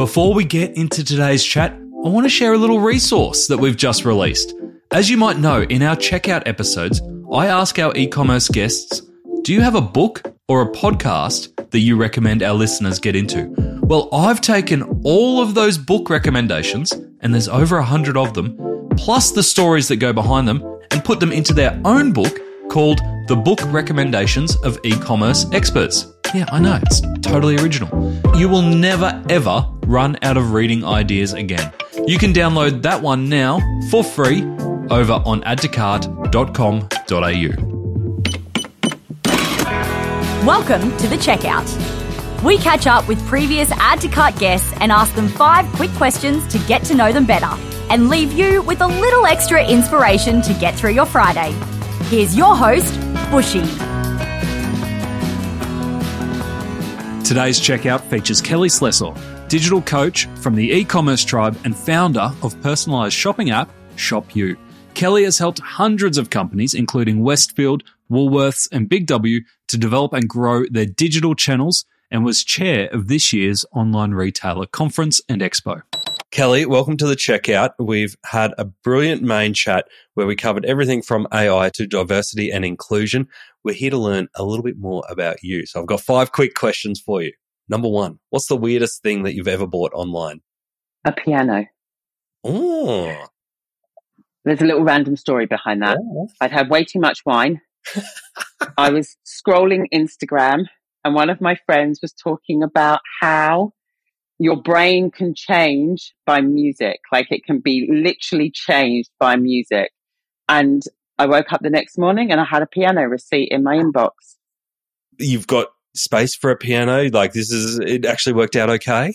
Before we get into today's chat, I want to share a little resource that we've just released. As you might know, in our checkout episodes, I ask our e commerce guests, Do you have a book or a podcast that you recommend our listeners get into? Well, I've taken all of those book recommendations, and there's over a hundred of them, plus the stories that go behind them, and put them into their own book called The Book Recommendations of E Commerce Experts. Yeah, I know, it's totally original. You will never ever run out of reading ideas again. You can download that one now for free over on addtocart.com.au. Welcome to the checkout. We catch up with previous Add to Cart guests and ask them five quick questions to get to know them better and leave you with a little extra inspiration to get through your Friday. Here's your host, Bushy. Today's checkout features Kelly Slessor, digital coach from the e-commerce tribe and founder of personalized shopping app Shop You. Kelly has helped hundreds of companies, including Westfield, Woolworths, and Big W, to develop and grow their digital channels and was chair of this year's online retailer conference and expo. Kelly, welcome to the checkout. We've had a brilliant main chat where we covered everything from AI to diversity and inclusion. We're here to learn a little bit more about you. So I've got five quick questions for you. Number one, what's the weirdest thing that you've ever bought online? A piano. Oh. There's a little random story behind that. Oh, yeah. I'd had way too much wine. I was scrolling Instagram and one of my friends was talking about how your brain can change by music. Like it can be literally changed by music. And I woke up the next morning and I had a piano receipt in my inbox. You've got space for a piano? Like this is, it actually worked out okay?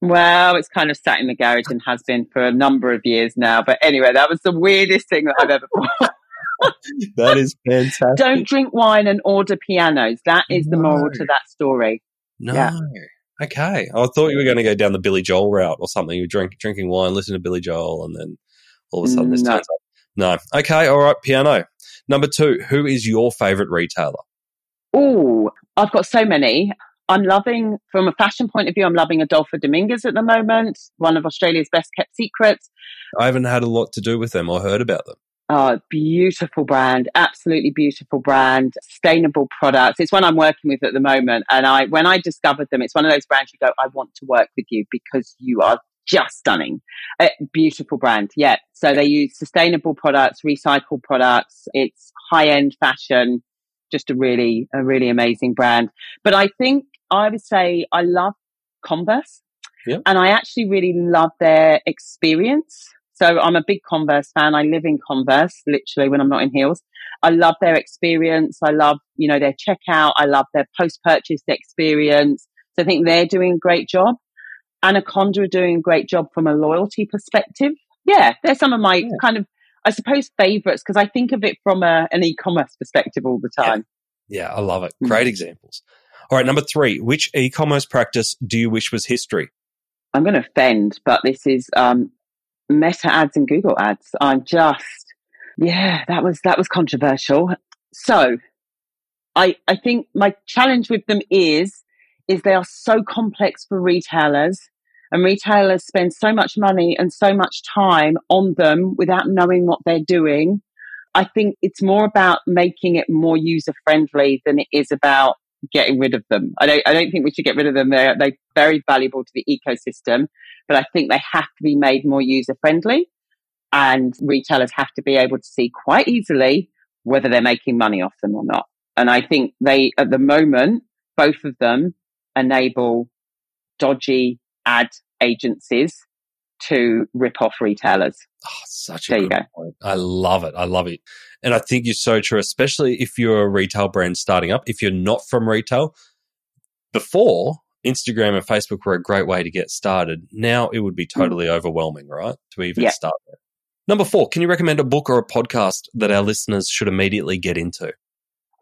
Well, it's kind of sat in the garage and has been for a number of years now. But anyway, that was the weirdest thing that I've ever bought. that is fantastic. Don't drink wine and order pianos. That is the moral to that story. No. Yeah. Okay. I thought you were going to go down the Billy Joel route or something. You drink drinking wine, listen to Billy Joel, and then all of a sudden this No. turns up. No. Okay. All right. Piano. Number two. Who is your favorite retailer? Oh, I've got so many. I'm loving, from a fashion point of view, I'm loving Adolfo Dominguez at the moment, one of Australia's best kept secrets. I haven't had a lot to do with them or heard about them. Oh, beautiful brand, absolutely beautiful brand, sustainable products. It's one I'm working with at the moment. And I, when I discovered them, it's one of those brands you go, I want to work with you because you are just stunning. A beautiful brand. Yeah. So they use sustainable products, recycled products. It's high end fashion. Just a really, a really amazing brand. But I think I would say I love Converse. Yeah. And I actually really love their experience. So I'm a big Converse fan. I live in Converse literally when I'm not in heels. I love their experience. I love, you know, their checkout. I love their post purchase experience. So I think they're doing a great job. Anaconda are doing a great job from a loyalty perspective. Yeah, they're some of my Yeah. kind of, I suppose, favorites because I think of it from a, an e-commerce perspective all the time. Yeah, I love it. Mm. Great examples. All right. Number three. Which e-commerce practice do you wish was history? I'm going to offend, but this is um, Meta ads and Google ads. I'm just, yeah, that was that was controversial. So, I I think my challenge with them is is they are so complex for retailers, and retailers spend so much money and so much time on them without knowing what they're doing. I think it's more about making it more user friendly than it is about getting rid of them. I don't, I don't think we should get rid of them. They're, they're very valuable to the ecosystem, but I think they have to be made more user friendly and retailers have to be able to see quite easily whether they're making money off them or not. And I think they, at the moment, both of them enable dodgy ad agencies to rip off retailers. Oh, such a There good go. point. I love it. I love it. And I think you're so true, especially if you're a retail brand starting up. If you're not from retail, before Instagram and Facebook were a great way to get started. Now it would be hmm. totally overwhelming, right? To even Yeah. start there. Number four, can you recommend a book or a podcast that our listeners should immediately get into?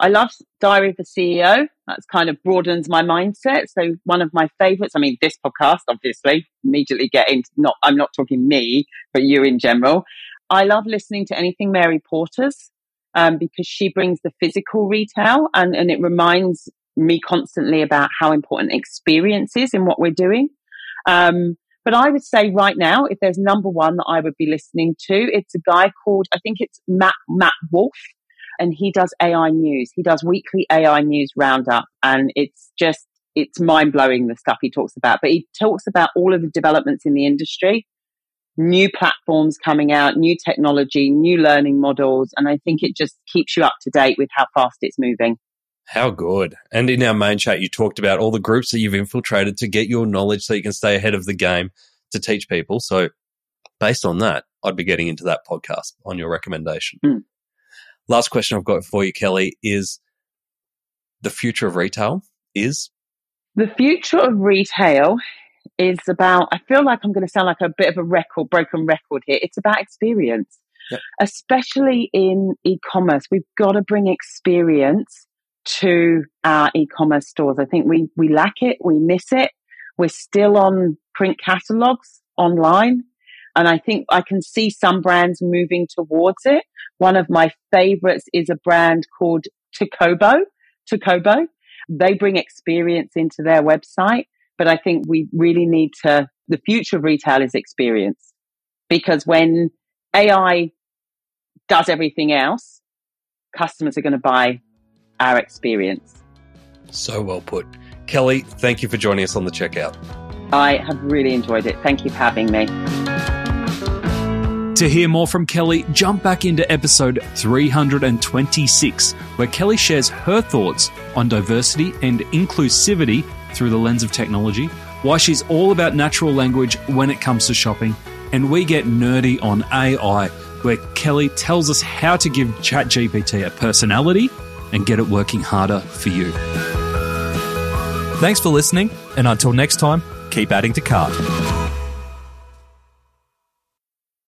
I love Diary of a CEO. That's kind of broadens my mindset. So one of my favorites, I mean, this podcast, obviously, immediately get into not, I'm not talking me, but you in general. I love listening to anything Mary Portas, um, because she brings the physical retail and, and it reminds me constantly about how important experience is in what we're doing. Um, but I would say right now, if there's number one that I would be listening to, it's a guy called, I think it's Matt, Matt Wolfe, and he does AI news. He does weekly AI news roundup, and it's just, it's mind blowing the stuff he talks about. But he talks about all of the developments in the industry, new platforms coming out, new technology, new learning models. And I think it just keeps you up to date with how fast it's moving. How good. And in our main chat, you talked about all the groups that you've infiltrated to get your knowledge so you can stay ahead of the game to teach people. So, based on that, I'd be getting into that podcast on your recommendation. Mm. Last question I've got for you, Kelly, is the future of retail is? The future of retail is about, I feel like I'm going to sound like a bit of a record, broken record here. It's about experience, yep. especially in e commerce. We've got to bring experience to our e-commerce stores. I think we, we lack it. We miss it. We're still on print catalogs online. And I think I can see some brands moving towards it. One of my favorites is a brand called Takobo. Takobo. They bring experience into their website, but I think we really need to, the future of retail is experience because when AI does everything else, customers are going to buy our experience. So well put. Kelly, thank you for joining us on the checkout. I have really enjoyed it. Thank you for having me. To hear more from Kelly, jump back into episode 326, where Kelly shares her thoughts on diversity and inclusivity through the lens of technology, why she's all about natural language when it comes to shopping, and we get nerdy on AI, where Kelly tells us how to give ChatGPT a personality and get it working harder for you. Thanks for listening, and until next time, keep adding to cart.